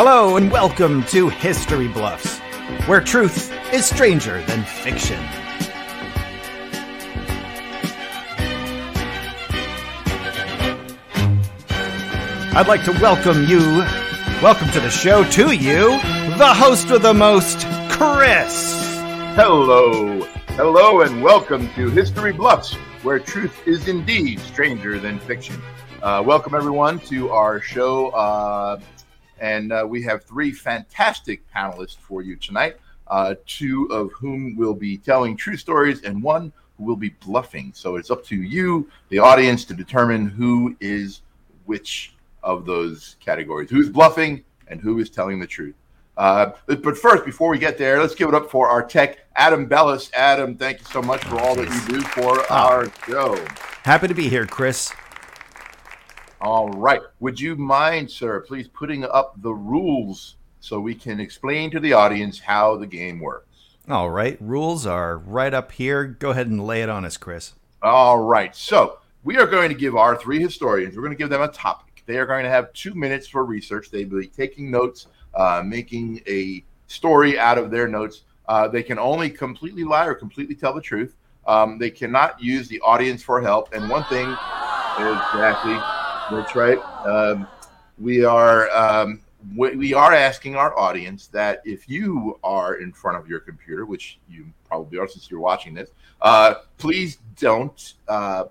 Hello and welcome to History Bluffs, where truth is stranger than fiction. I'd like to welcome you, welcome to the show to you, the host with the most, Chris. Hello, hello, and welcome to History Bluffs, where truth is indeed stranger than fiction. Uh, welcome, everyone, to our show. Uh, and uh, we have three fantastic panelists for you tonight, uh, two of whom will be telling true stories, and one who will be bluffing. So it's up to you, the audience, to determine who is which of those categories who's bluffing and who is telling the truth. Uh, but first, before we get there, let's give it up for our tech, Adam Bellis. Adam, thank you so much for all that you do for our show. Happy to be here, Chris. All right. Would you mind, sir, please putting up the rules so we can explain to the audience how the game works? All right. Rules are right up here. Go ahead and lay it on us, Chris. All right. So we are going to give our three historians, we're going to give them a topic. They are going to have two minutes for research. They will be taking notes, uh, making a story out of their notes. Uh, they can only completely lie or completely tell the truth. Um, they cannot use the audience for help. And one thing, exactly, that's right. Um, we are um, we, are asking our audience that if you are in front of your computer, which you probably are since you're watching this, uh, please don't uh,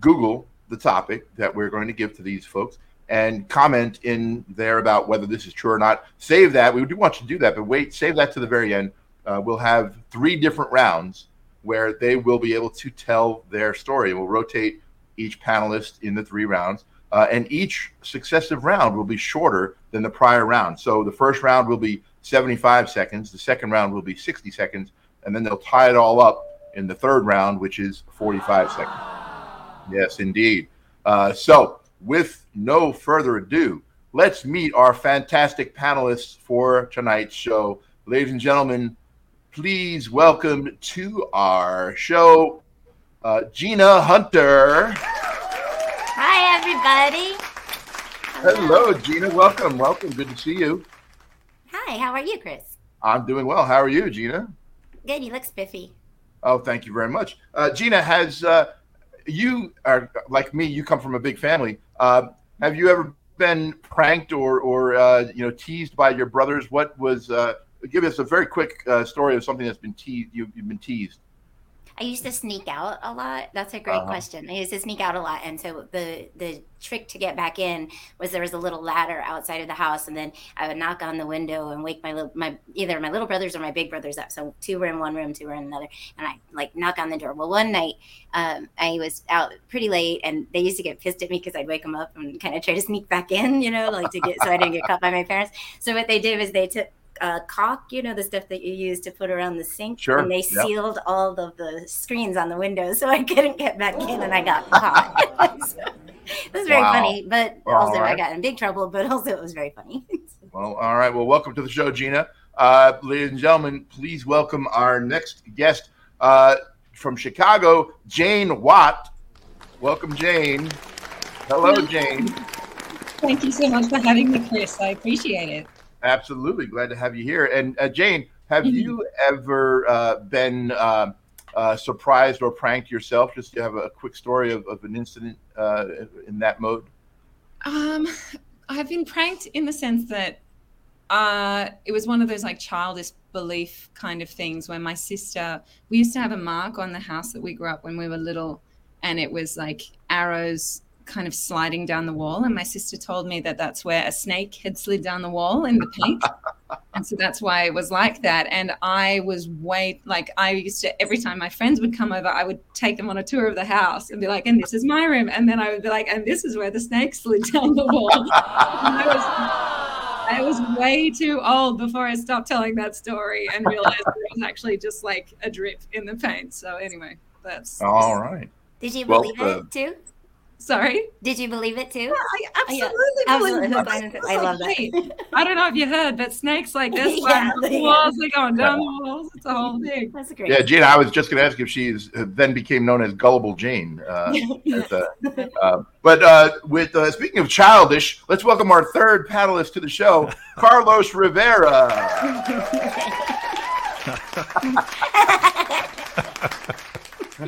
Google the topic that we're going to give to these folks and comment in there about whether this is true or not. Save that. We do want you to do that, but wait, save that to the very end. Uh, we'll have three different rounds where they will be able to tell their story. We'll rotate each panelist in the three rounds, uh, and each successive round will be shorter than the prior round. So the first round will be 75 seconds, the second round will be 60 seconds, and then they'll tie it all up in the third round, which is 45 seconds. Yes, indeed. Uh, so, with no further ado, let's meet our fantastic panelists for tonight's show. Ladies and gentlemen, please welcome to our show uh, Gina Hunter. Hi, everybody. Hello, Gina. Welcome. Welcome. Good to see you. Hi, how are you, Chris? I'm doing well. How are you, Gina? Good, you look spiffy. Oh, thank you very much. Uh, Gina, has uh, you are like me? You come from a big family. Uh, have you ever been pranked or, or uh, you know, teased by your brothers? What was? Uh, give us a very quick uh, story of something that's been teased. You, you've been teased. I used to sneak out a lot. That's a great Uh-huh. question. I used to sneak out a lot, and so the the trick to get back in was there was a little ladder outside of the house, and then I would knock on the window and wake my little my either my little brothers or my big brothers up. So two were in one room, two were in another, and I like knock on the door. Well, one night um, I was out pretty late, and they used to get pissed at me because I'd wake them up and kind of try to sneak back in, you know, like to get so I didn't get caught by my parents. So what they did was they took uh, caulk, you know, the stuff that you use to put around the sink. Sure, And they yep. sealed all of the screens on the windows so I couldn't get back in and I got caught. So, it was very Wow. funny, but All also I got in big trouble, but also it was very funny. Well, all right. Well, welcome to the show, Gina. Uh, ladies and gentlemen, please welcome our next guest uh, from Chicago, Jane Watt. Welcome, Jane. Hello, Jane. Thank you so much for having me, Chris. I appreciate it. Absolutely glad to have you here. And uh, Jane, have Mhm. you ever uh, been uh, uh, surprised or pranked yourself? Just to have a quick story of, of an incident uh, in that mode. Um, I've been pranked in the sense that uh, it was one of those like childish belief kind of things where my sister, we used to have a mark on the house that we grew up when we were little, and it was like arrows kind of sliding down the wall. And my sister told me that that's where a snake had slid down the wall in the paint. and so that's why it was like that. And I was way like, I used to, every time my friends would come over, I would take them on a tour of the house and be like, and this is my room. And then I would be like, and this is where the snake slid down the wall. And I was, I was way too old before I stopped telling that story and realized it was actually just like a drip in the paint. So anyway, that's All right. Did you Well, believe uh, it too? Sorry. Did you believe it too? Yeah, I absolutely yeah, believe absolutely. it. I love that. Hey, I don't know if you heard, but snakes like this, Yeah, like, the yeah. walls, they're going down the walls. It's a whole thing. That's great. Yeah, Gina, I was just going to ask if she's uh, then became known as Gullible Jane. Uh, as, uh, uh, but uh, with uh, speaking of childish, let's welcome our third panelist to the show, Carlos Rivera.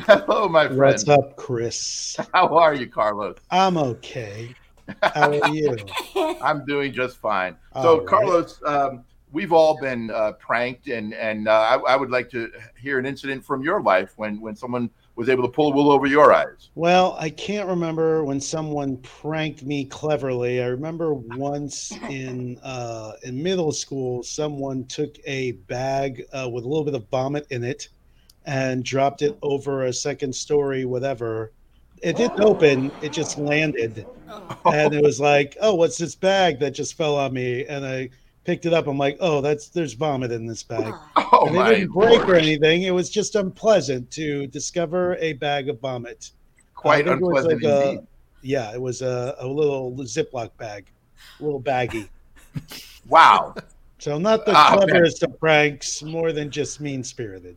Hello, my friend. What's up, Chris? How are you, Carlos? I'm okay. How are you? I'm doing just fine. All So, right. Carlos, um, we've all been uh, pranked, and and uh, I, I would like to hear an incident from your life when when someone was able to pull the wool over your eyes. Well, I can't remember when someone pranked me cleverly. I remember once in uh, in middle school, someone took a bag uh, with a little bit of vomit in it and dropped it over a second story, whatever. It didn't open; it just landed, and it was like, "Oh, what's this bag that just fell on me?" And I picked it up. I'm like, "Oh, that's there's vomit in this bag." Oh and it didn't break or anything. It was just unpleasant to discover a bag of vomit. Quite I think it unpleasant like a- indeed. Yeah, it was a, a little Ziploc bag, a little baggy. Wow. So not the Ah, man. cleverest of pranks, more than just mean spirited.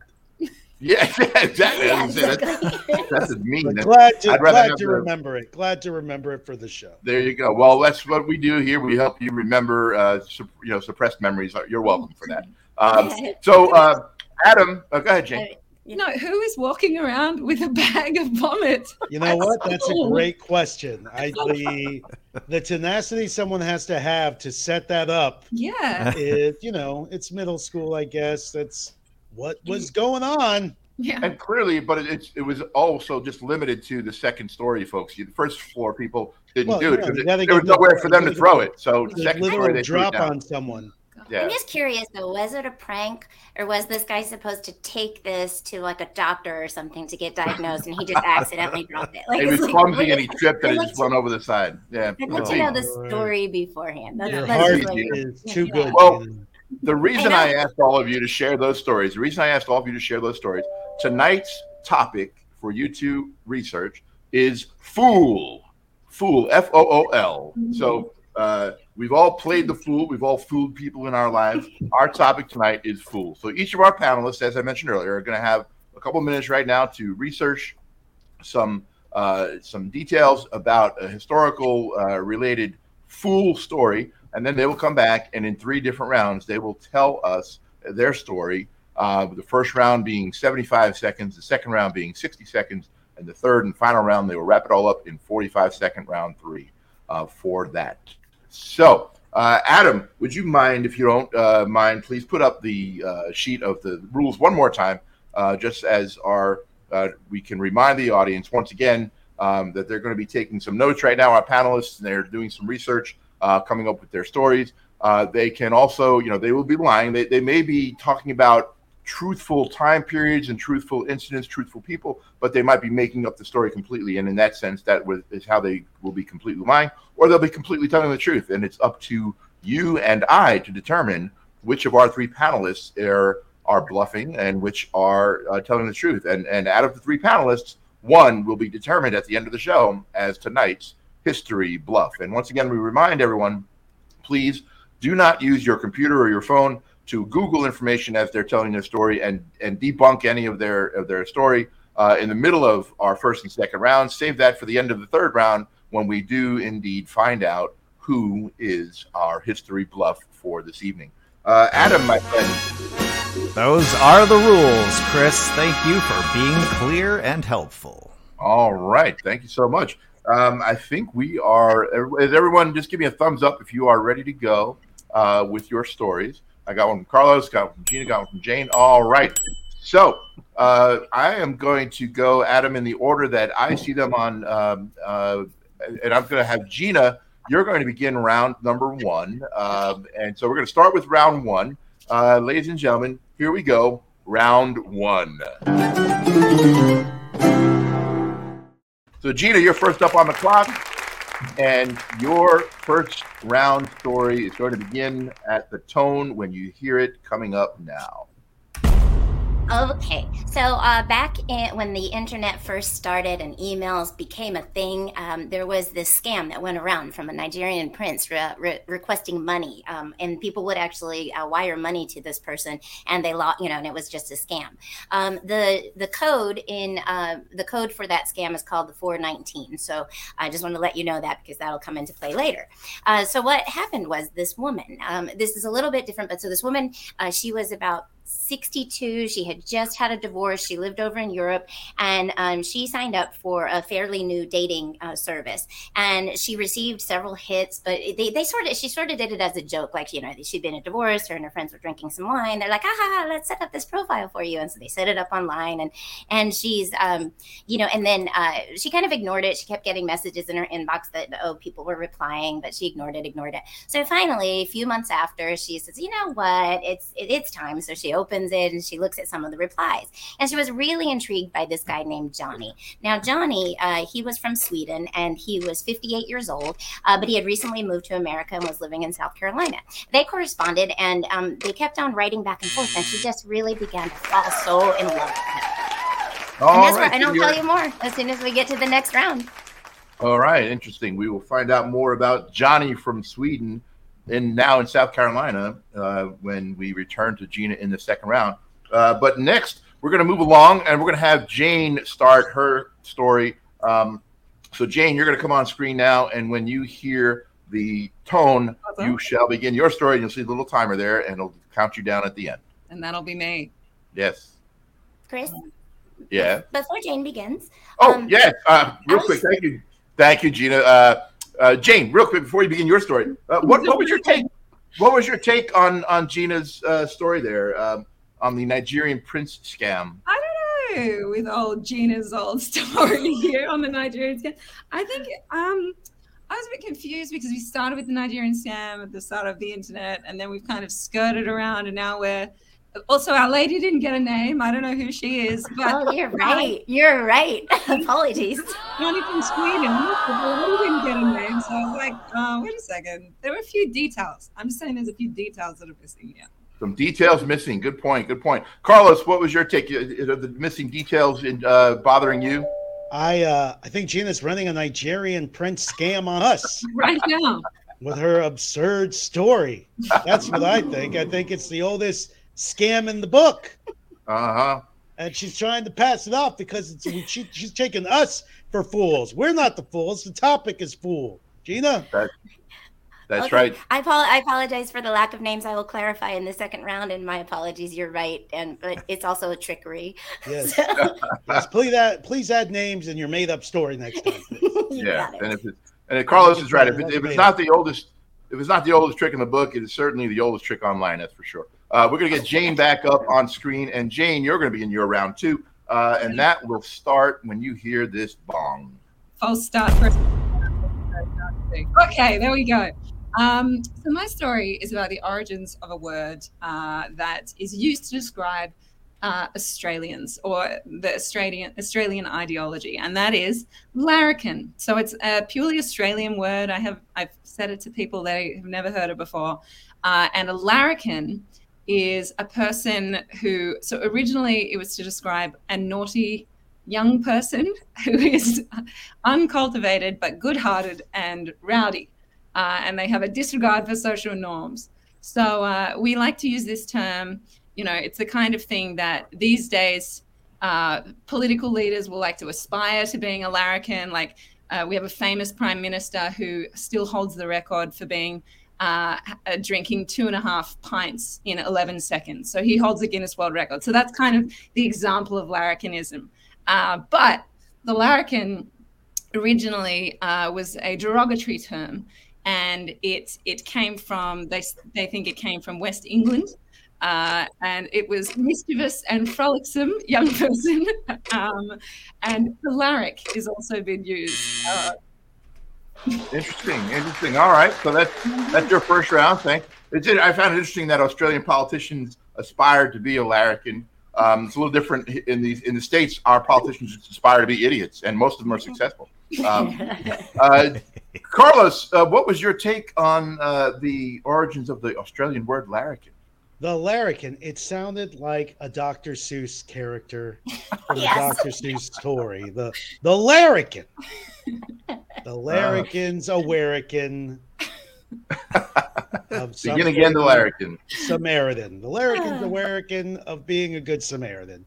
Yeah, yeah, exactly. Yeah, I was gonna say, that's, exactly. that's mean. But That's- glad to I'd rather glad have to the- remember it. Glad to remember it for the show. There you go. Well, that's what we do here. We help you remember, uh, sup- you know, suppressed memories. You're welcome for that. Um, so, uh, Adam, oh, go ahead, Jane. You know, who is walking around with a bag of vomit? You know what? That's a Oh. great question. I the the tenacity someone has to have to set that up Yeah. is, you know, it's middle school, I guess. That's what was going on. Yeah. And clearly, but it, it's it was also just limited to the second story, folks. You, the first floor people didn't Well, do it no, because you gotta there was nowhere for them to throw it. So second story, literal they threw it drop on someone. Yeah. I'm just curious though, was it a prank or was this guy supposed to take this to like a doctor or something to get diagnosed and he just accidentally dropped it? Like, He was it's like, clumsy and he tripped and I'd it just went over the side. Yeah. I'd like Could to know the story beforehand. That's, Your that's heart just like, is too Yeah. good. Well, Gina. The reason I I, asked all of you to share those stories, the reason I asked all of you to share those stories, tonight's topic for you to research is fool. Fool, F O O L. So uh, we've all played the fool. We've all fooled people in our lives. Our topic tonight is fool. So each of our panelists, as I mentioned earlier, are going to have a couple minutes right now to research some uh, some details about a historical uh, related fool story, and then they will come back and in three different rounds they will tell us their story. Uh, the first round being 75 seconds, the second round being 60 seconds, and the third and final round they will wrap it all up in 45 second round three uh, for that. So, uh, Adam, would you mind if you don't uh, mind, please put up the uh, sheet of the rules one more time, uh, just as our uh, we can remind the audience once again um, that they're going to be taking some notes right now. Our panelists, and they're doing some research, uh, coming up with their stories. Uh, they can also, you know, they will be lying. They, they may be talking about truthful time periods and truthful incidents, truthful people, but they might be making up the story completely. And in that sense, that is how they will be completely lying, or they'll be completely telling the truth. And it's up to you and I to determine which of our three panelists are are bluffing and which are uh, telling the truth. And and out of the three panelists, one will be determined at the end of the show as tonight's history bluff. And once again, we remind everyone, please do not use your computer or your phone to Google information as they're telling their story and and debunk any of their of their story uh, in the middle of our first and second round. Save that for the end of the third round when we do indeed find out who is our history bluff for this evening. Uh, Adam, my friend, Those are the rules, Chris. Thank you for being clear and helpful. All right. Thank you so much. Um, I think we are. Is everyone just give me a thumbs up if you are ready to go uh, with your stories? I got one from Carlos, got one from Gina, got one from Jane. All right. So uh, I am going to go, Adam, in the order that I see them on. Um, uh, and I'm going to have Gina. You're going to begin round number one. Um, and so we're going to start with round one. Uh, ladies and gentlemen, here we go. Round one. So, Gina, you're first up on the clock, and your first round story is going to begin at the tone when you hear it coming up now. Okay, so uh, back in, when the internet first started and emails became a thing, um, there was this scam that went around from a Nigerian prince re- re- requesting money, um, and people would actually uh, wire money to this person, and they lost, you know, and it was just a scam. Um, the the code in uh, the code for that scam is called the 419. So I just want to let you know that because that'll come into play later. Uh, so what happened was this woman. Um, this is a little bit different, but so this woman, uh, she was about 62. She had just had a divorce. She lived over in Europe and um, she signed up for a fairly new dating uh, service. And she received several hits, but they, they sort of, she sort of did it as a joke. Like, you know, she'd been a divorce, her and her friends were drinking some wine. They're like, ah, let's set up this profile for you. And so they set it up online and, and she's, um, you know, and then uh, she kind of ignored it. She kept getting messages in her inbox that, oh, people were replying, but she ignored it, ignored it. So finally, a few months after, she says, you know what, it's, it, it's time. So she opens it and she looks at some of the replies. And she was really intrigued by this guy named Johnny. Now, Johnny, uh, he was from Sweden and he was 58 years old, uh, but he had recently moved to America and was living in South Carolina. They corresponded and um, they kept on writing back and forth, and she just really began to fall so in love with him. All and, right, and I'll tell you more as soon as we get to the next round. All right, interesting. We will find out more about Johnny from Sweden and now in South Carolina uh, when we return to Gina in the second round. Uh, but next, we're going to move along and we're going to have Jane start her story. Um, so, Jane, you're going to come on screen now, and when you hear the tone, Awesome. you shall begin your story. And you'll see the little timer there, and it'll count you down at the end. And that'll be me. Yes. Chris, Yeah. before Jane begins, Oh, Um, yes. Uh, real I quick. Thank you. Thank you, Gina. Uh, Jane, real quick before you begin your story, uh, what, what was your take? What was your take on on Gina's uh, story there um, on the Nigerian prince scam? I don't know with old Gina's old story here on the Nigerian scam. I think um, I was a bit confused because we started with the Nigerian scam at the start of the internet, and then we've kind of skirted around, and now we're also our lady didn't get a name. I don't know who she is, but oh, you're right. You're right. Apologies. Not even Sweden. but the lady didn't get a name, so I was like, uh, wait a second. There were a few details. I'm just saying there's a few details that are missing here. Some details missing. Good point. Good point. Carlos, what was your take? Are the missing details in, uh, bothering you? I uh, I think Gina's running a Nigerian prince scam on us Right now. with her absurd story. That's what I think. I think it's the oldest scam in the book, Uh huh. and she's trying to pass it off because it's she, she's taking us for fools. We're not the fools. The topic is fool. Gina, That's Okay. right. I, apo- I apologize for the lack of names. I will clarify in the second round. And my apologies. You're right. And but it's also a trickery. yes, So, yes. Please add please add names in your made up story next time. yeah, it. and if it, and Carlos is right. If, it, if it's not the oldest, if it's not the oldest trick in the book, it is certainly the oldest trick online. That's for sure. Uh, we're gonna get Jane back up on screen, and Jane, you're gonna be in your round two, uh, and that will start when you hear this bong. false start for okay there we go um, so my story is about the origins of a word uh, that is used to describe uh, Australians or the Australian Australian ideology, and that is larrikin. So it's a purely Australian word. I have I've said it to people that have never heard it before, uh, and a larrikin is a person who. So originally it was to describe a naughty young person who is uncultivated but good-hearted and rowdy, uh, and they have a disregard for social norms. So uh, we like to use this term. You know, it's the kind of thing that these days uh, political leaders will like to aspire to being a larrikin. Like uh, we have a famous prime minister who still holds the record for being uh, drinking two and a half pints in 11 seconds. So he holds a Guinness World Record. So that's kind of the example of larrikinism. Uh, but the larrikin originally uh, was a derogatory term, and it it came from they they think it came from West England, uh, and it was mischievous and frolicsome young person. um, and polaric is also been used. Uh, Interesting, interesting. All right, so that's that's your first round. Thank. It's I found it interesting that Australian politicians aspire to be a larrikin. Um, it's a little different in these in the states. Our politicians aspire to be idiots, and most of them are successful. Um, uh, Carlos, uh, what was your take on uh, the origins of the Australian word larrikin? The larrikin. It sounded like a Dr. Seuss character from Yes. a Dr. Seuss story. The the larrikin. The larrikin's a ah. werrikin. Of some Begin again, the good larrikin. Samaritan. The larrikin's a ah. werrikin of being a good Samaritan.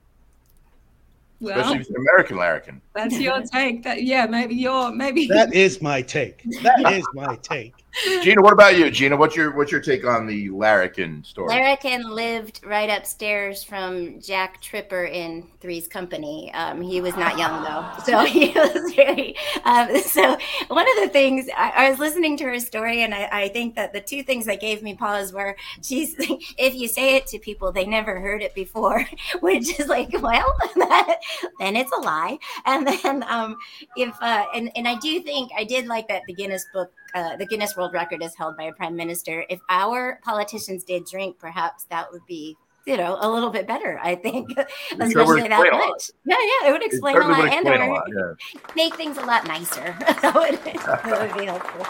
Well, Especially if it's an American larrikin. that's your take. That yeah, maybe your maybe That is my take. That is my take. Gina, what about you? Gina, what's your what's your take on the larrikin story? Larrikin lived right upstairs from Jack Tripper in Three's Company. Um, he was not young though, so he was very. Um, so one of the things I, I was listening to her story, and I, I think that the two things that gave me pause were she's if you say it to people they never heard it before, which is like well that, then it's a lie, and then um, if uh, and and I do think I did like that the Guinness book uh, the Guinness World Record is held by a prime minister. If our politicians did drink, perhaps that would be, you know, a little bit better. I think, especially that explain a much. Yeah, yeah, it would It explain a certainly lot would and explain a lot, yeah. make things a lot nicer. that, would, that would be helpful.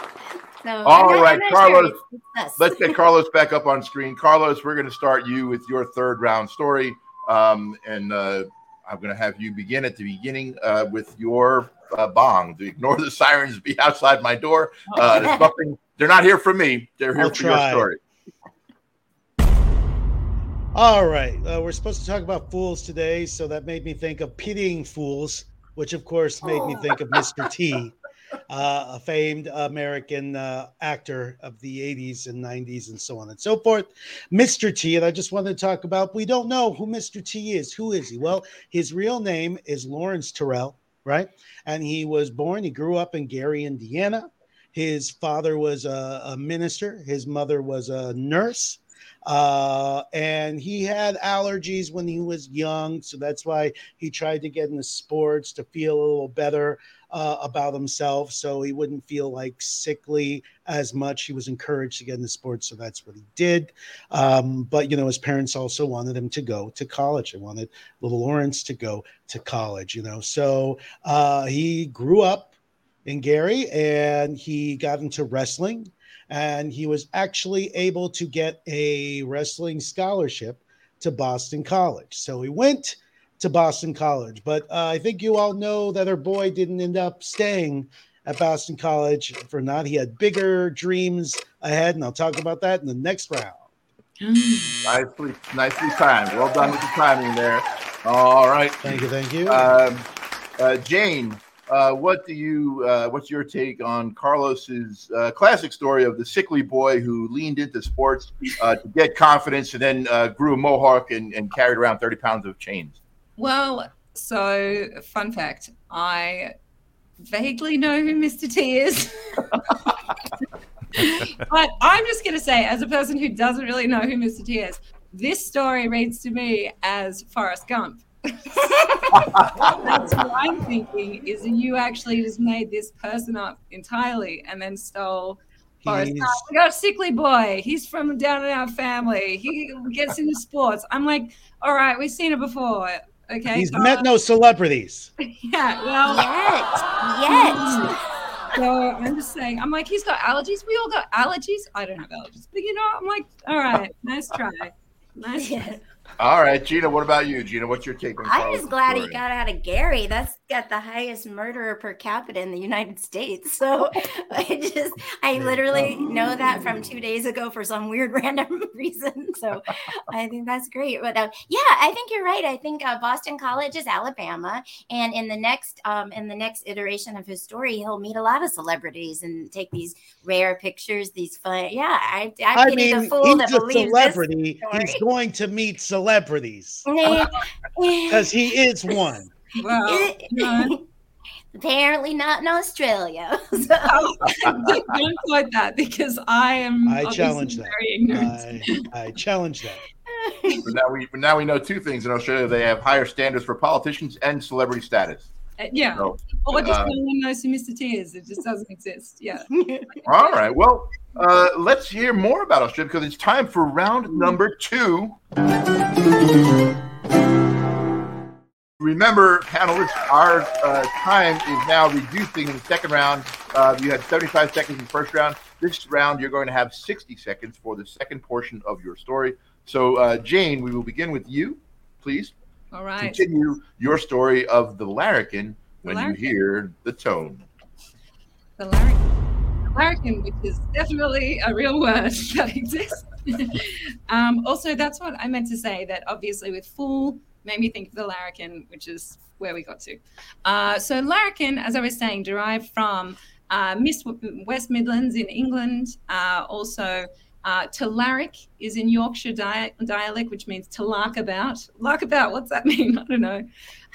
So, All not- I'm right, not Carlos, Sure. It's- it's us. Let's get Carlos back up on screen. Carlos, we're going to start you with your third round story. Um, and uh, I'm going to have you begin at the beginning uh, with your uh, bong. To ignore the sirens be outside my door. Uh, there's nothing, they're not here for me. They're here I'll for try. your story. All right. Uh, we're supposed to talk about fools today, so that made me think of pitying fools, which of course made me think of Mr. T, uh, a famed American uh, actor of the 80s and 90s and so on and so forth. Mr. T, and I just wanted to talk about we don't know who Mr. T is. Who is he? Well, his real name is Lawrence Terrell, right? And he was born, he grew up in Gary, Indiana. His father was a, a minister, his mother was a nurse uh, and he had allergies when he was young, so that's why he tried to get into sports to feel a little better uh, about himself, so he wouldn't feel like sickly as much. He was encouraged to get into sports, so that's what he did. Um, but you know, his parents also wanted him to go to college. They wanted little Lawrence to go to college. You know, so uh, he grew up in Gary, and he got into wrestling and he was actually able to get a wrestling scholarship to Boston College. So he went to Boston College, but uh, I think you all know that our boy didn't end up staying at Boston College for not. He had bigger dreams ahead, and I'll talk about that in the next round. Nicely, nicely timed. Well done with the timing there. All right. Thank you, thank you. Um, uh, Jane, uh, what do you? Uh, what's your take on Carlos's uh, classic story of the sickly boy who leaned into sports uh, to get confidence and then uh, grew a mohawk and, and carried around thirty pounds of chains? Well, so fun fact, I vaguely know who Mr. T is. but I'm just going to say, as a person who doesn't really know who Mr. T is, this story reads to me as Forrest Gump. That's what I'm thinking is that you actually just made this person up entirely and then stole Forrest He's- We got a sickly boy. He's from down in our family. He gets into sports. I'm like, all right, we've seen it before. Okay. He's so- met no celebrities. yeah, well, Yet, yet. Mm. so I'm just saying, I'm like, he's got allergies. We all got allergies. I don't have allergies, but you know, I'm like, all right, nice try, nice try. All right, Gina. What about you, Gina? What's your take on? That? I'm just glad he got out of Gary. That's got the highest murderer per capita in the United States. So I just, I literally know that from two days ago for some weird random reason. So I think that's great. But uh, yeah, I think you're right. I think uh, Boston College is Alabama, and in the next, um, in the next iteration of his story, he'll meet a lot of celebrities and take these rare pictures. These fun, yeah. I, I, I mean, the fool that he's a believes celebrity. this He's going to meet celebrities because he is one. Well, no, Apparently not in Australia. So, oh, don't quote that because I am. I challenge that. Very. I, I challenge that. But now we, but now we know two things in Australia. They have higher standards for politicians and celebrity status. Uh, yeah, So, or just uh, one who Mr. T is. It just doesn't exist. Yeah. all right. Well, uh, let's hear more about Australia because it's time for round number two. Remember, panelists, our uh, time is now reducing in the second round. Uh, you had 75 seconds in the first round. This round, you're going to have 60 seconds for the second portion of your story. So, uh, Jane, we will begin with you, please. All right. Continue your story of the larrikin when larrikin. you hear the tone. The larrikin. Larrikin, which is definitely a real word that exists. um, also, that's what I meant to say. That obviously, with full, made me think of the larrikin, which is where we got to. Uh, so, larrikin, as I was saying, derived from uh, Miss West Midlands in England. Uh, also, uh, Talaric is in Yorkshire dia- dialect, which means to lark about. Lark about, what's that mean? I don't know.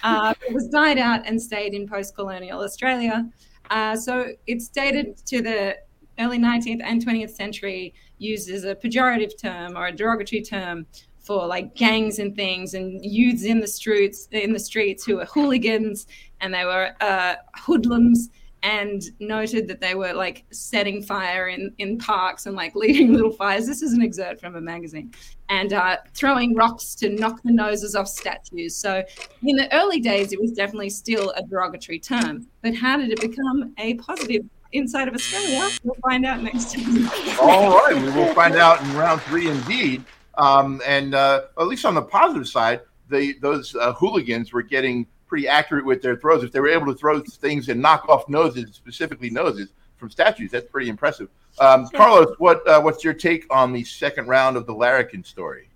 Uh, it was died out and stayed in post colonial Australia. Uh, so it's dated to the early 19th and 20th century, used as a pejorative term or a derogatory term for like gangs and things and youths in the streets in the streets who were hooligans and they were uh, hoodlums and noted that they were like setting fire in in parks and like leading little fires. This is an excerpt from a magazine, and uh, throwing rocks to knock the noses off statues. So in the early days, it was definitely still a derogatory term. But how did it become a positive inside of Australia? We'll find out next time. All right, we will find out in round three, indeed. Um, and uh, at least on the positive side, they those uh, hooligans were getting pretty accurate with their throws. If they were able to throw things and knock off noses, specifically noses from statues, that's pretty impressive. Um, Carlos, what uh, what's your take on the second round of the Larrikin story?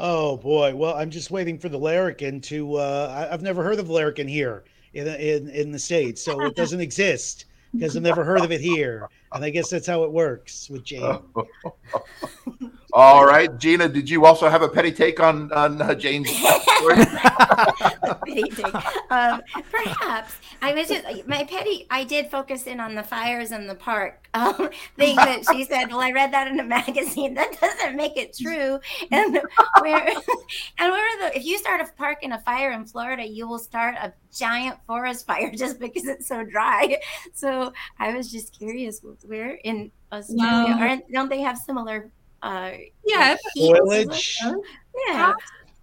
Oh boy! Well, I'm just waiting for the larrikin to. Uh, I, I've never heard of larrikin here in in in the states, so it doesn't exist because I've never heard of it here, and I guess that's how it works with Jane. All right, Gina, did you also have a petty take on on uh, Jane's story? petty take. Um, perhaps I was just my petty. I did focus in on the fires in the park um, thing that she said. Well, I read that in a magazine. That doesn't make it true. And where and where the if you start a park in a fire in Florida, you will start a giant forest fire just because it's so dry. So I was just curious where in Australia Wow. aren't don't they have similar? Uh, Yeah, heat? Foliage. Yeah.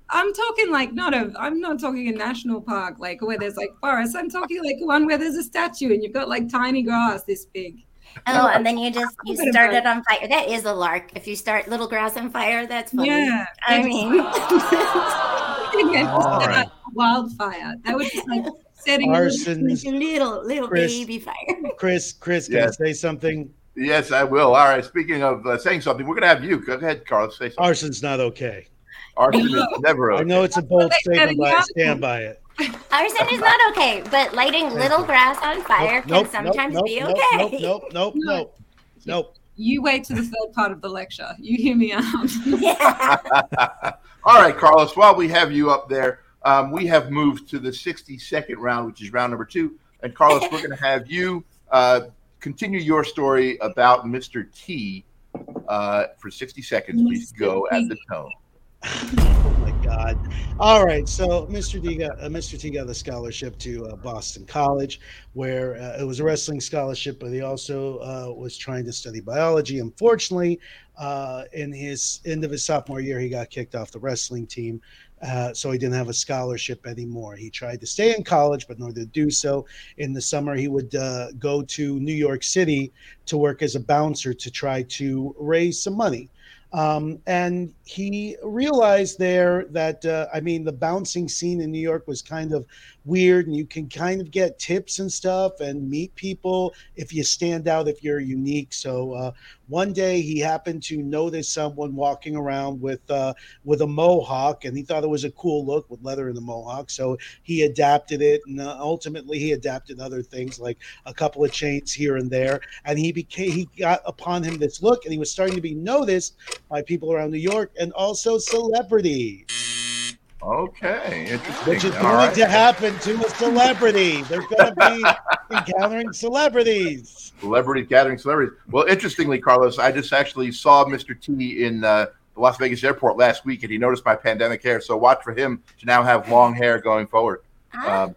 I'm talking like not a. I'm not talking a national park like where there's like forests. I'm talking like one where there's a statue and you've got like tiny grass this big. Oh, and then you just you Bit of start it on fire. That is a lark. If you start little grass on fire, that's funny. Yeah, I mean, All right. Wildfire. That was just like setting. a- Arson's like a little little Chris. baby fire. Chris. Chris, can Yes. I say something? yes, I will. All right. Speaking of uh, saying something, we're gonna have you. Go ahead, Carlos. Say something. Arson's not okay. Arson is never. I Okay. know it's a bold statement, but I stand by it. Arson is not okay, but lighting little grass on fire Nope, can nope, sometimes nope, be nope, okay. Nope, nope, nope, nope, nope. You wait to the third part of the lecture. You hear me out. Yeah. All right, Carlos. While we have you up there, um, we have moved to the 60 second round, which is round number two. And Carlos, we're going to have you uh, continue your story about Mr. T uh, for 60 seconds. Please Mr. go at the tone. Oh my God! All right, so Mr. T got uh, Mr. T got a scholarship to uh, Boston College, where uh, it was a wrestling scholarship, but he also uh, was trying to study biology. Unfortunately, uh, in his end of his sophomore year, he got kicked off the wrestling team, uh, so he didn't have a scholarship anymore. He tried to stay in college, but in order to do so, in the summer he would uh, go to New York City to work as a bouncer to try to raise some money. Um, and he realized there that, uh, I mean, the bouncing scene in New York was kind of weird, and you can kind of get tips and stuff and meet people if you stand out, if you're unique. So uh, one day he happened to notice someone walking around with uh, with a mohawk, and he thought it was a cool look with leather in the mohawk. So he adapted it, and uh, ultimately he adapted other things like a couple of chains here and there. And he became he got upon him this look, and he was starting to be noticed by people around New York and also celebrities, Okay, interesting. which is All going right. to happen to a celebrity. They're going to be encountering celebrities. Celebrity gathering celebrities. Well, interestingly, Carlos, I just actually saw Mr. T in uh, the Las Vegas airport last week, and he noticed my pandemic hair. So watch for him to now have long hair going forward. Ah, Um,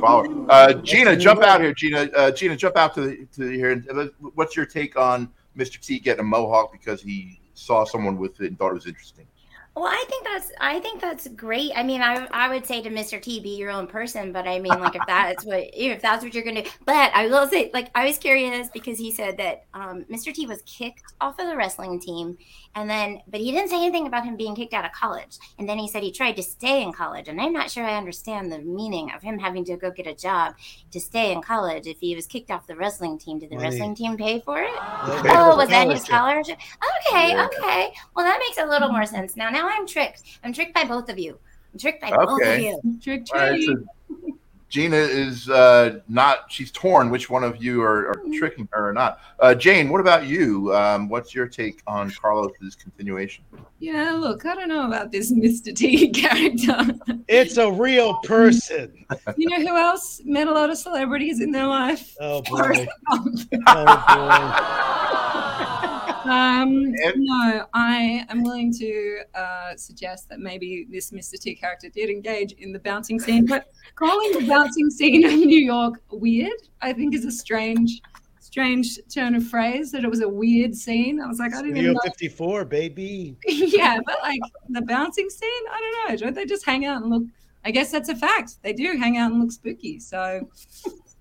follow. Uh, Gina, jump out here. Gina, uh, Gina, jump out to the, to here. And let- what's your take on Mr. T getting a mohawk because he saw someone with it and thought it was interesting? Well, I think that's I think that's great. I mean, I I would say to Mr. T, be your own person, but I mean, like if that's what if that's what you're gonna do. But I will say, like I was curious because he said that um, Mr. T was kicked off of the wrestling team, and then but he didn't say anything about him being kicked out of college. And then he said he tried to stay in college, and I'm not sure I understand the meaning of him having to go get a job to stay in college. If he was kicked off the wrestling team, did the Money. wrestling team pay for it? Oh, pay Oh, for was that his scholarship. scholarship? Okay, Yeah. okay. Well, that makes a little more sense now. Now I'm tricked. I'm tricked by both of you. I'm tricked by both of you. Trick trick. treat. so Gina is uh, not. She's torn. Which one of you are, are tricking her or not? Uh, Jane, what about you? Um, what's your take on Carlos's continuation? Yeah, look, I don't know about this Mr. T character. It's a real person. you know who else met a lot of celebrities in their life? Oh boy. Gump. Oh Um, no, I am willing to uh, suggest that maybe this Mr. T character did engage in the bouncing scene, but calling the bouncing scene in New York weird, I think, is a strange, strange turn of phrase. That it was a weird scene. I was like, I didn't even know. 54, baby. yeah, but like the bouncing scene, I don't know. Don't they just hang out and look? I guess that's a fact. They do hang out and look spooky. So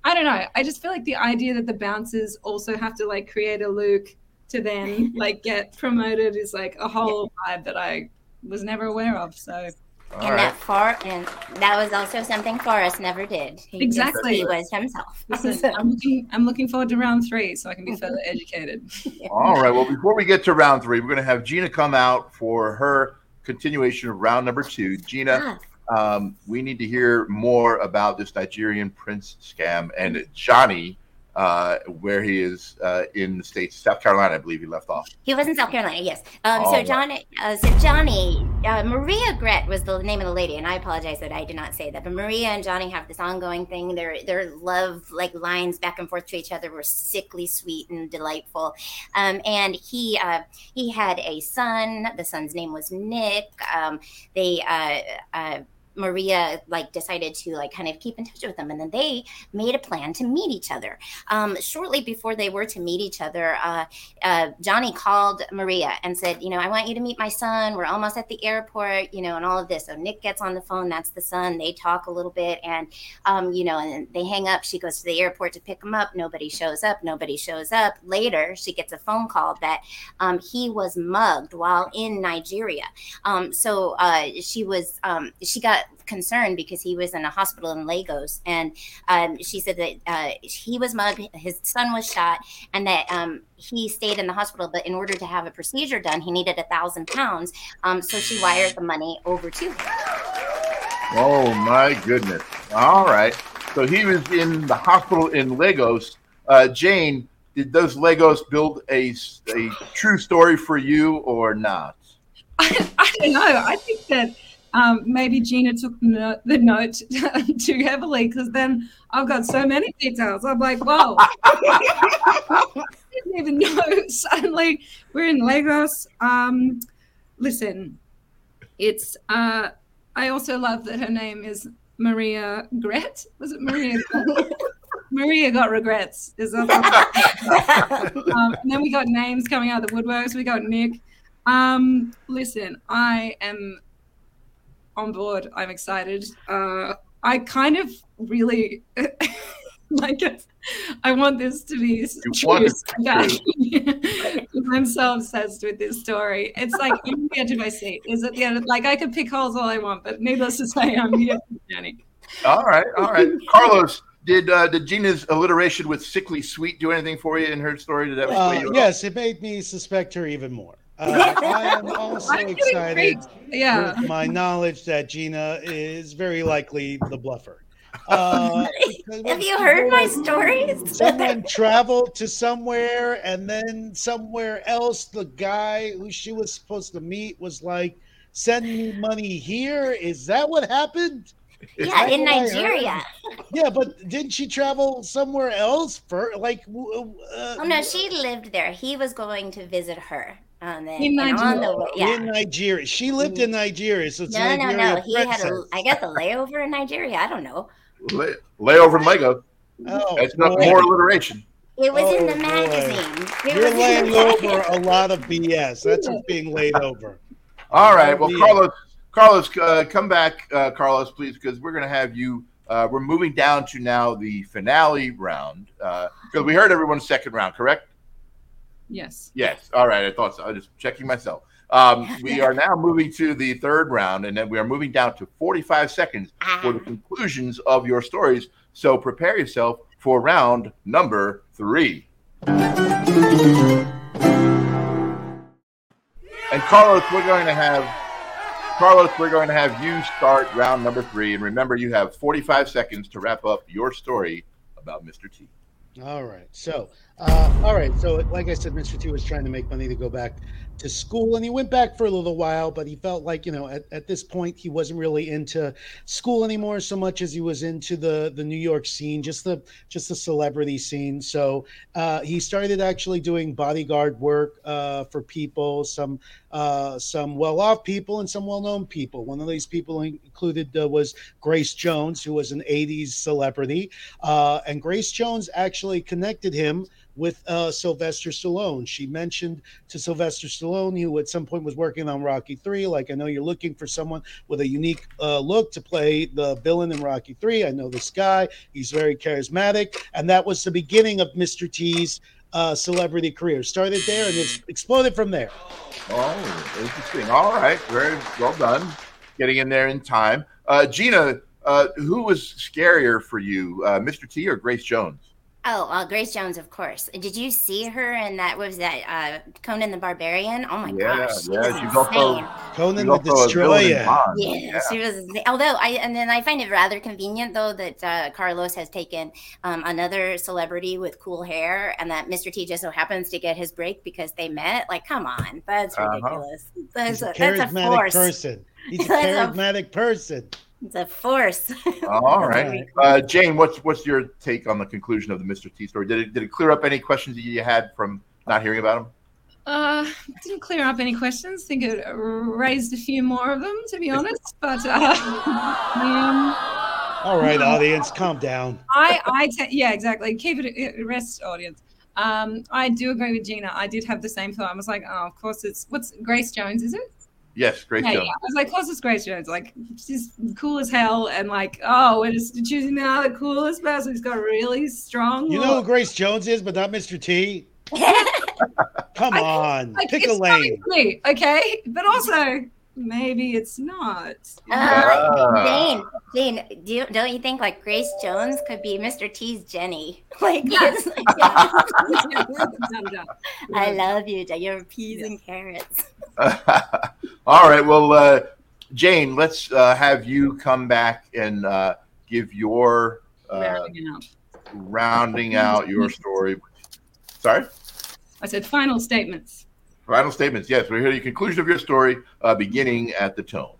I don't know. I just feel like the idea that the bouncers also have to like create a Luke to then like get promoted is like a whole vibe that I was never aware of. So All and right. that for and that was also something Forrest never did. He Exactly. he was himself. listen, I'm looking, I'm looking forward to round three so I can be further educated. All right. Well, before we get to round three, we're going to have Gina come out for her continuation of round number two. Gina, Ah, um, we need to hear more about this Nigerian prince scam and Johnny, uh, where he is uh, in the states, South Carolina, I believe he left off. he was in South Carolina. Yes. Um, so. Johnny, uh, so Johnny, uh, Maria Gret was the name of the lady, and I apologize that I did not say that. But Maria and Johnny have this ongoing thing. Their their love like lines back and forth to each other were sickly sweet and delightful. Um, and he uh, he had a son. The son's name was Nick. Um, they uh, uh, Maria like decided to like kind of keep in touch with them, and then they made a plan to meet each other. Um, shortly before they were to meet each other, uh, uh, Johnny called Maria and said, "You know, I want you to meet my son. We're almost at the airport. You know, and all of this." So Nick gets on the phone. That's the son. They talk a little bit, and um, you know, and they hang up. She goes to the airport to pick him up. Nobody shows up. Nobody shows up. Later, she gets a phone call that um, he was mugged while in Nigeria. Um, so uh, she was um, she got concerned because he was in a hospital in Lagos, and um, she said that uh, he was mugged, his son was shot, and that um, he stayed in the hospital. But in order to have a procedure done, he needed a thousand pounds. Um, so she wired the money over to him. Oh my goodness! All right, so he was in the hospital in Lagos. Uh, Jane, did those Legos build a a true story for you or not? I, I don't know. I think that um, maybe Gina took the note, the note too heavily because then I've got so many details. I'm like, whoa. I didn't even know. Suddenly we're in Lagos. Um, listen, it's. Uh, I also love that her name is Maria Gret. Was it Maria? Maria got regrets. Is that um, and then we got names coming out of the woodworks. We got Nick. Um, listen, I am on board. I'm excited. Uh, I kind of really like it. I want this to be You want it true. I'm so obsessed with this story. It's like I'm on the edge of my seat. Is it the end? Like I can pick holes all I want, but needless to say, I'm here for. All right, all right. Carlos, did uh, did Gina's alliteration with "sickly sweet" do anything for you in her story? Did that Uh, you? yes, it made me suspect her even more. Uh, I am also I'm excited. Yeah. with my knowledge that Gina is very likely the bluffer. Uh, Have you heard my stories? Someone traveled to somewhere, and then somewhere else, the guy who she was supposed to meet was like, "Send me money here." Is that what happened? Is yeah, in what I heard? Nigeria. Yeah, but didn't she travel somewhere else for like? Uh, Oh no, she lived there. He was going to visit her. Um, then, In and on the Nigeria? way, yeah. in Nigeria. She lived in Nigeria, so it's No, no, Nigeria no. He had a, princess. I guess, a layover in Nigeria. I don't know. Lay, layover in Lego. Oh, That's not boy. more alliteration. It was in Oh, the magazine. It You're was laying the over a lot of BS. That's what's being laid over. All right. Well, Yeah. Carlos, Carlos, uh, come back, uh, Carlos, please, because we're going to have you. Uh, we're moving down to now the finale round because we heard everyone's second round, correct? Yes. Yes. All right. I thought so. I was just checking myself. Um, we are now moving to the third round, and then we are moving down to 45 seconds for the conclusions of your stories. So prepare yourself for round number three. And Carlos, we're going to have Carlos, we're going to have you start round number three. And remember, you have 45 seconds to wrap up your story about Mr. T. All right. So, uh, all right. So, like I said, Mr. T was trying to make money to go back to school, and he went back for a little while, but he felt like, you know, at, at this point, he wasn't really into school anymore so much as he was into the the New York scene, just the just the celebrity scene. So, uh, he started actually doing bodyguard work uh, for people, some uh, some well-off people and some well-known people. One of these people included uh, was Grace Jones, who was an '80s celebrity. Uh, and Grace Jones actually connected him with uh, Sylvester Stallone. She mentioned to Sylvester Stallone, who at some point was working on Rocky Three, like I know you're looking for someone with a unique uh, look to play the villain in Rocky Three. I know this guy; he's very charismatic, and that was the beginning of Mr. T's uh, celebrity career. Started there, and it's exploded from there. Oh, interesting. All right. Very well done. Getting in there in time. Uh, Gina, uh, who was scarier for you, uh, Mr. T or Grace Jones? Oh, uh, Grace Jones, of course. Did you see her in that? What was that? Uh, Conan the Barbarian. Oh my Yeah, gosh, she yeah, was she's also- Conan She's the also a villain in Destroyer. Bond. Yeah, she was. insane. Although I and then I find it rather convenient though that uh, Carlos has taken um, another celebrity with cool hair, and that Mr. T just so happens to get his break because they met. Like, come on, that's Uh-huh. ridiculous. That's, He's a a, that's a charismatic force. person. He's a- charismatic person. It's a force. All right. Right. Uh, Jane, what's what's your take on the conclusion of the Mr. T story? Did it did it clear up any questions that you had from not hearing about him? Uh, didn't clear up any questions. think it raised a few more of them, to be honest. But uh, um, All right, audience, calm down. I, I, te- yeah, exactly. Keep it uh, rest, audience. Um, I do agree with Gina. I did have the same thought. I was like, oh, of course it's what's Grace Jones, is it? Yes, Grace Yeah, yeah. Jones. I was like, of course it's Grace Jones. Like, she's cool as hell, and like, oh, we're just choosing now the coolest person who's got a really strong. You know who. Grace Jones is, but not Mr. T? Come I- on, like, pick it's a lane. me, okay? But also, maybe it's not. Uh, Ah. Jane, Jane, do don't you think like Grace Jones could be Mr. T's Jenny? Like, Yes. it's- yeah. Done, done. I love you. Jen. You're peas and carrots. All right. Well, uh, Jane, let's uh, have you come back and uh, give your uh, Rounding it rounding out your story. Sorry. I said final statements. Final statements. Yes, we're here. The conclusion of your story, uh, beginning at the tone.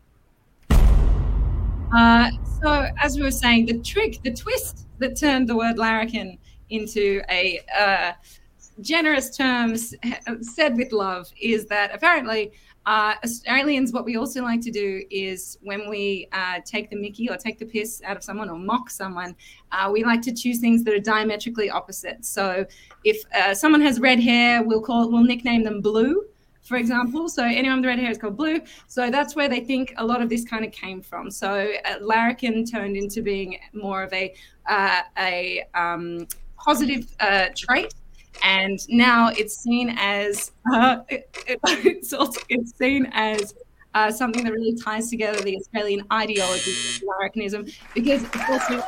Uh, so, as we were saying, the trick, the twist that turned the word larrikin into a uh, generous terms said with love is that apparently uh, Australians, what we also like to do is when we uh, take the mickey or take the piss out of someone or mock someone, uh, we like to choose things that are diametrically opposite. So, if uh, someone has red hair, we'll call we'll nickname them blue, for example. So anyone with red hair is called blue. So that's where they think a lot of this kind of came from. So uh, larrikin turned into being more of a uh, a um, positive trait, and now it's seen as uh, it, it- it's also it's seen as. Uh, something that really ties together the Australian ideology of larrikinism because it's also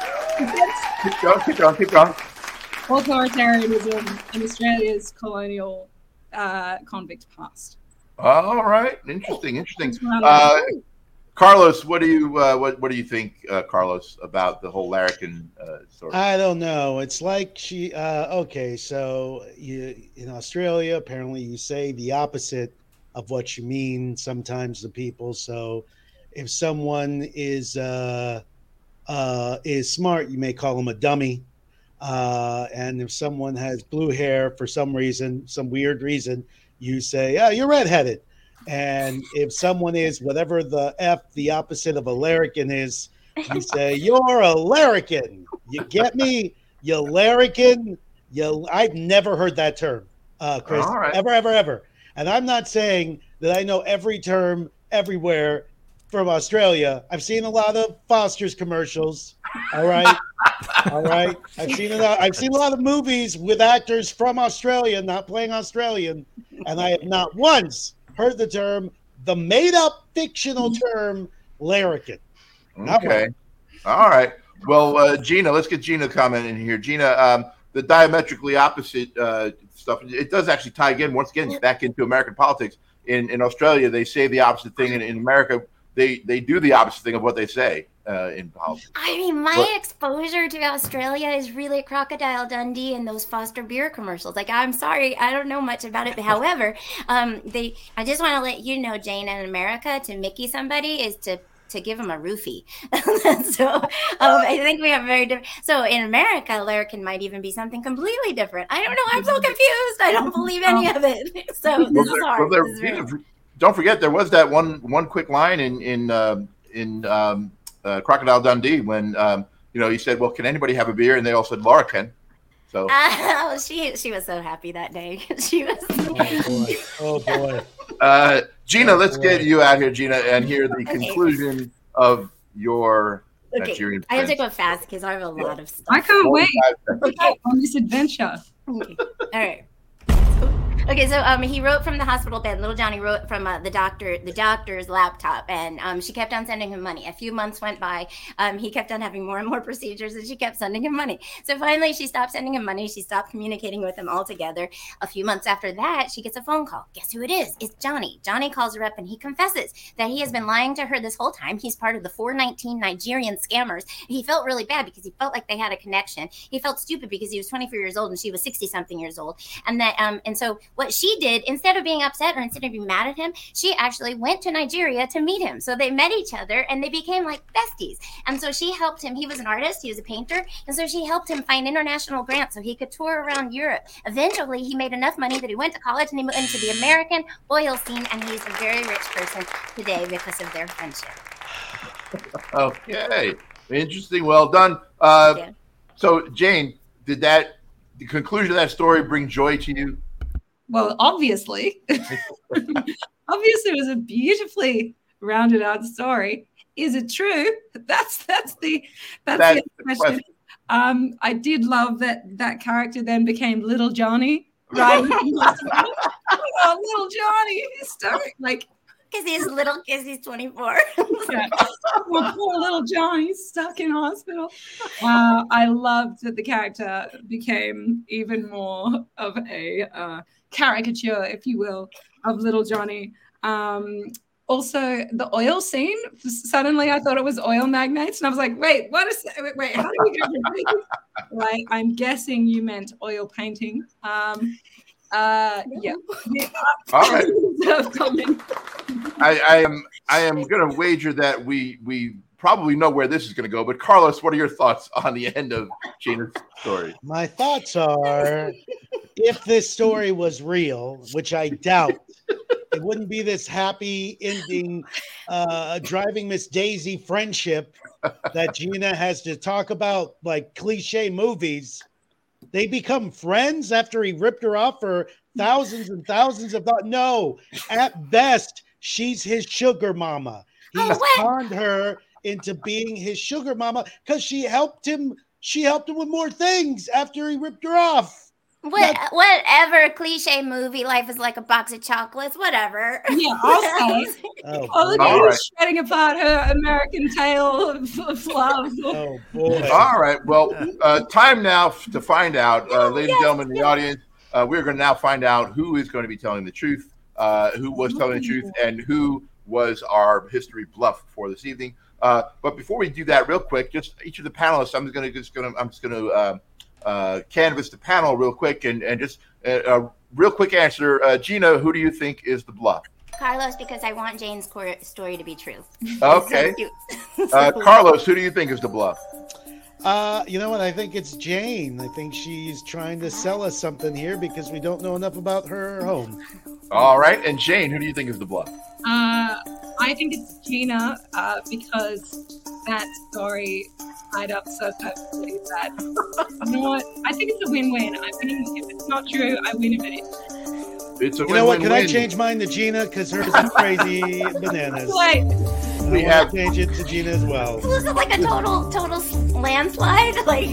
Keep going. Keep going. Keep going. authoritarianism in Australia's colonial uh, convict past. All right. Interesting. Interesting. Carlos, what do you uh, what what do you think, uh, Carlos, about the whole larrikin uh, story? I don't know. It's like she. Uh, okay, so you in Australia, apparently you say the opposite of what you mean sometimes to people. So if someone is uh, uh, is smart, you may call them a dummy. And if someone has blue hair for some reason, some weird reason, you say, "Oh, you're redheaded." And if someone is whatever the f the opposite of a larrikin is, you say you're a larrikin. You get me? You larrikin. You. I've never heard that term, uh, Chris. All right. Ever, ever, ever. And I'm not saying that I know every term everywhere from Australia. I've seen a lot of Foster's commercials. All right. All right. I've seen a lot, I've seen a lot of movies with actors from Australia not playing Australian, and I have not once heard the term, the made up fictional term larrikin. Not Okay. All right. Well, uh, Gina, let's get Gina comment in here. Gina, um, the diametrically opposite uh, stuff, it does actually tie again, once again, back into American politics. In, in Australia, they say the opposite thing. In, in America, they, they do the opposite thing of what they say uh, in politics. I mean, my What- exposure to Australia is really Crocodile Dundee and those Foster beer commercials. Like, I'm sorry, I don't know much about it. But however, um, they, I just want to let you know, Jane, in America, to Mickey somebody is to to give him a roofie. so um, I think we have very different. So in America, larrikin might even be something completely different. I don't know. I'm so confused. I don't believe any of it. So this Well, is there- hard. well, there- This is hard. Don't forget, there was that one one quick line in in um in um, uh, Crocodile Dundee when um, you know he said, "Well, can anybody have a beer?" and they all said, "Laura can." So Oh, she she was so happy that day. she was. Oh boy. Oh boy. Uh, Gina, Oh, let's boy. get you out here, Gina, and hear the Okay. conclusion of your Okay, Nigerian I have to go fast because I have a lot of stuff. I can't wait Okay. on this adventure. Okay. All right. Okay, so um, he wrote from the hospital bed. Little Johnny wrote from uh, the doctor, the doctor's laptop, and um, she kept on sending him money. A few months went by. Um, he kept on having more and more procedures, and she kept sending him money. So finally, she stopped sending him money. She stopped communicating with him altogether. A few months after that, she gets a phone call. Guess who it is? It's Johnny. Johnny calls her up, and he confesses that he has been lying to her this whole time. He's part of the 419 Nigerian scammers. He felt really bad because he felt like they had a connection. He felt stupid because he was 24 years old and she was 60 something years old and that um and so what she did instead of being upset or instead of being mad at him she actually went to nigeria to meet him. So they met each other and they became like besties. And so she helped him. He was an artist. He was a painter. And so she helped him find international grants so he could tour around europe. Eventually he made enough money that he went to college and he went into the american oil scene. And he's a very rich person today because of their friendship. Okay, interesting. Well done. Uh, So, Jane, did that the conclusion of that story bring joy to you? Well, obviously, obviously, it was a beautifully rounded out story. Is it true? That's that's the that's, That's the the question. question. Um, I did love that that character then became Little Johnny, right? oh, Little Johnny, he's stuck like because he's little because he's 24 yeah. Well, poor little Johnny's stuck in hospital. Uh, I loved that the character became even more of a uh, caricature, if you will, of little Johnny. Um, also, the oil scene. Suddenly, I thought it was oil magnates, and I was like, "Wait, what is? Wait, wait how do we go?" from this?" Like, I'm guessing you meant oil painting. Um, uh, yeah. All right. I, I am I am going to wager that we we probably know where this is going to go. But Carlos, what are your thoughts on the end of Gina's story? My thoughts are if this story was real, which I doubt, it wouldn't be this happy ending, uh, driving Miss Daisy friendship that Gina has to talk about, like cliche movies. They become friends after he ripped her off for thousands and thousands of dollars. No, at best, she's his sugar mama. He's Oh, conned her into being his sugar mama because she helped him. She helped him with more things after he ripped her off. What, whatever cliche movie, life is like a box of chocolates, whatever. Yeah, I'll say. Oh, Oh, look boy. at All right. shredding apart her American tale of, of love. Oh boy. All right. Well, uh, time now to find out, uh, ladies yes, and gentlemen in the yes. audience. Uh, we're going to now find out who is going to be telling the truth, uh, who was telling the truth, and who was our history bluff for this evening. Uh, but before we do that, real quick, just each of the panelists, I'm going to just going to I'm just going to uh, canvass the panel real quick and and just uh, a real quick answer. Uh, Gina, who do you think is the bluff? Carlos, because I want Jane's cor- story to be true. Okay. So. Uh, Carlos, who do you think is the bluff? Uh, you know what? I think it's Jane. I think she's trying to sell us something here because we don't know enough about her home. All right, and Jane, who do you think is the bluff? Uh, I think it's Gina uh, because that story tied up so perfectly that you know what? I think it's a win-win. I win if it's not true. I win if it is. It's a win. You know what? Can I win-win-win. change mine to Gina? Because hers is crazy bananas. Wait, We have- to change it to Gina as well. Was it like a total total landslide? Like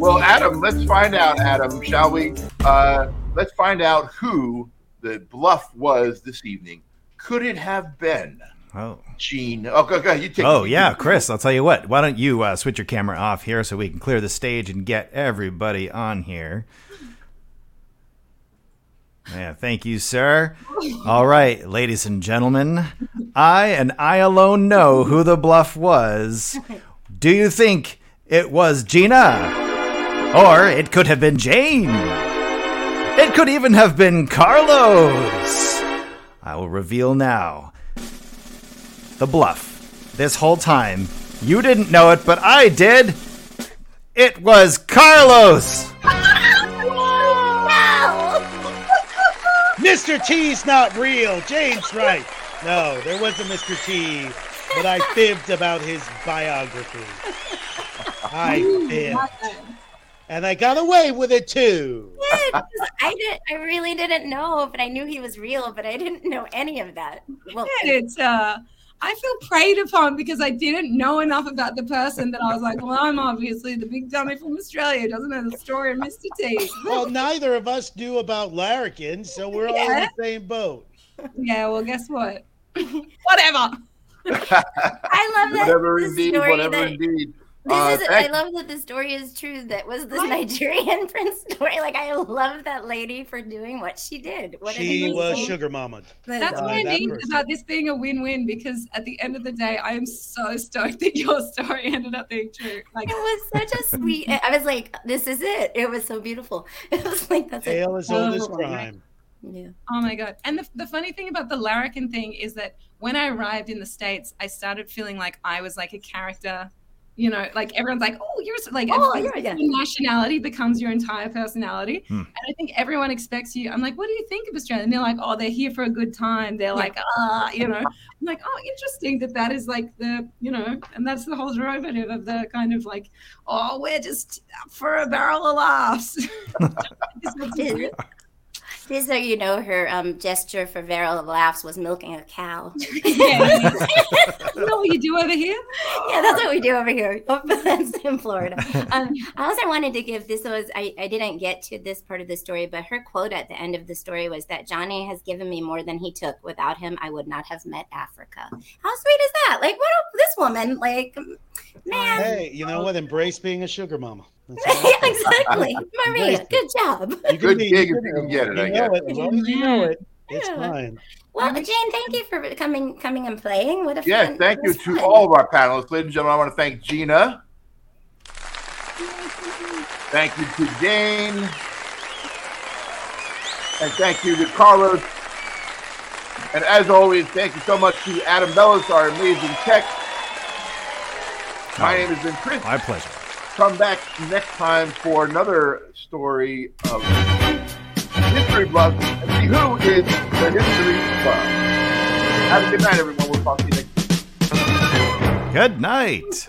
Well, Adam, let's find out, Adam, shall we? Uh, let's find out who the bluff was this evening. Could it have been Oh. Gene? Oh, go, go, you take Oh yeah, Chris. I'll tell you what. Why don't you uh, switch your camera off here so we can clear the stage and get everybody on here? Yeah, thank you, sir. All right, ladies and gentlemen, I and I alone know who the bluff was. Do you think it was Gina, or it could have been Jane? It could even have been Carlos. I will reveal now the bluff. This whole time, you didn't know it, but I did. It was Carlos. no. Mr. T's not real. Jane's right. No, there was a Mr. T, but I fibbed about his biography. I fibbed. And I got away with it too. I did. I really didn't know, but I knew he was real, but I didn't know any of that. Well, it's uh I feel preyed upon because I didn't know enough about the person that I was like, well, I'm obviously the big dummy from Australia doesn't know the story of Mr. T. Well, neither of us knew about larrikins, so we're all in the same boat. Yeah, well, guess what? Whatever. I love that. whatever the indeed, story whatever that, indeed. This Uh, is. I love that the story is true. That was this Nigerian prince story. Like I love that lady for doing what she did. What an She was amazing- sugar mama. That's Uh, what I that mean person. about this being a win-win because at the end of the day, I am so stoked that your story ended up being true. Like, It was such a sweet. I was like, "This is it." It was so beautiful. It was like that's it. Tale as old as Oh, crime. Yeah. oh my god! And the, the funny thing about the larrikin thing is that when I arrived in the states, I started feeling like I was like a character. You know, like everyone's like, "Oh, you're so-" like Oh, as- yeah, yeah. your nationality becomes your entire personality." Hmm. And I think everyone expects you. I'm like, "What do you think of Australia?" And they're like, "Oh, they're here for a good time." They're like, "Ah," you know. I'm like, "Oh, interesting that that is like the, you know, and that's the whole derivative of the kind of like, oh, we're just up for a barrel of laughs." Just what you so you know, her um, gesture for Barrel of Laughs was milking a cow. Yeah. you know what you do over here? yeah, that's what we do over here. that's in Florida. Um, I also wanted to give this was I, I didn't get to this part of the story, but her quote at the end of the story was that Johnny has given me more than he took. Without him, I would not have met Africa. How sweet is that? Like, what a, this woman? Like, man, Hey, you know what? Embrace being a sugar mama. That's all I'm saying. exactly, Maria. Good job. You Good gig if you can get it, I guess. it. As long as you know it, it's Yeah. fine. Well, Jane, thank you for coming, coming and playing. What a Yes, fun- thank you was to fun. all of our panelists. Ladies and gentlemen, I want to thank Gina. Thank you to Jane. And thank you to Carlos. And as always, thank you so much to Adam Bellis, our amazing tech. My Oh. name has been Chris. My pleasure. Come back next time for another story of history buff and see who is the history buff. Have a good night, everyone. We'll talk to you next Good night.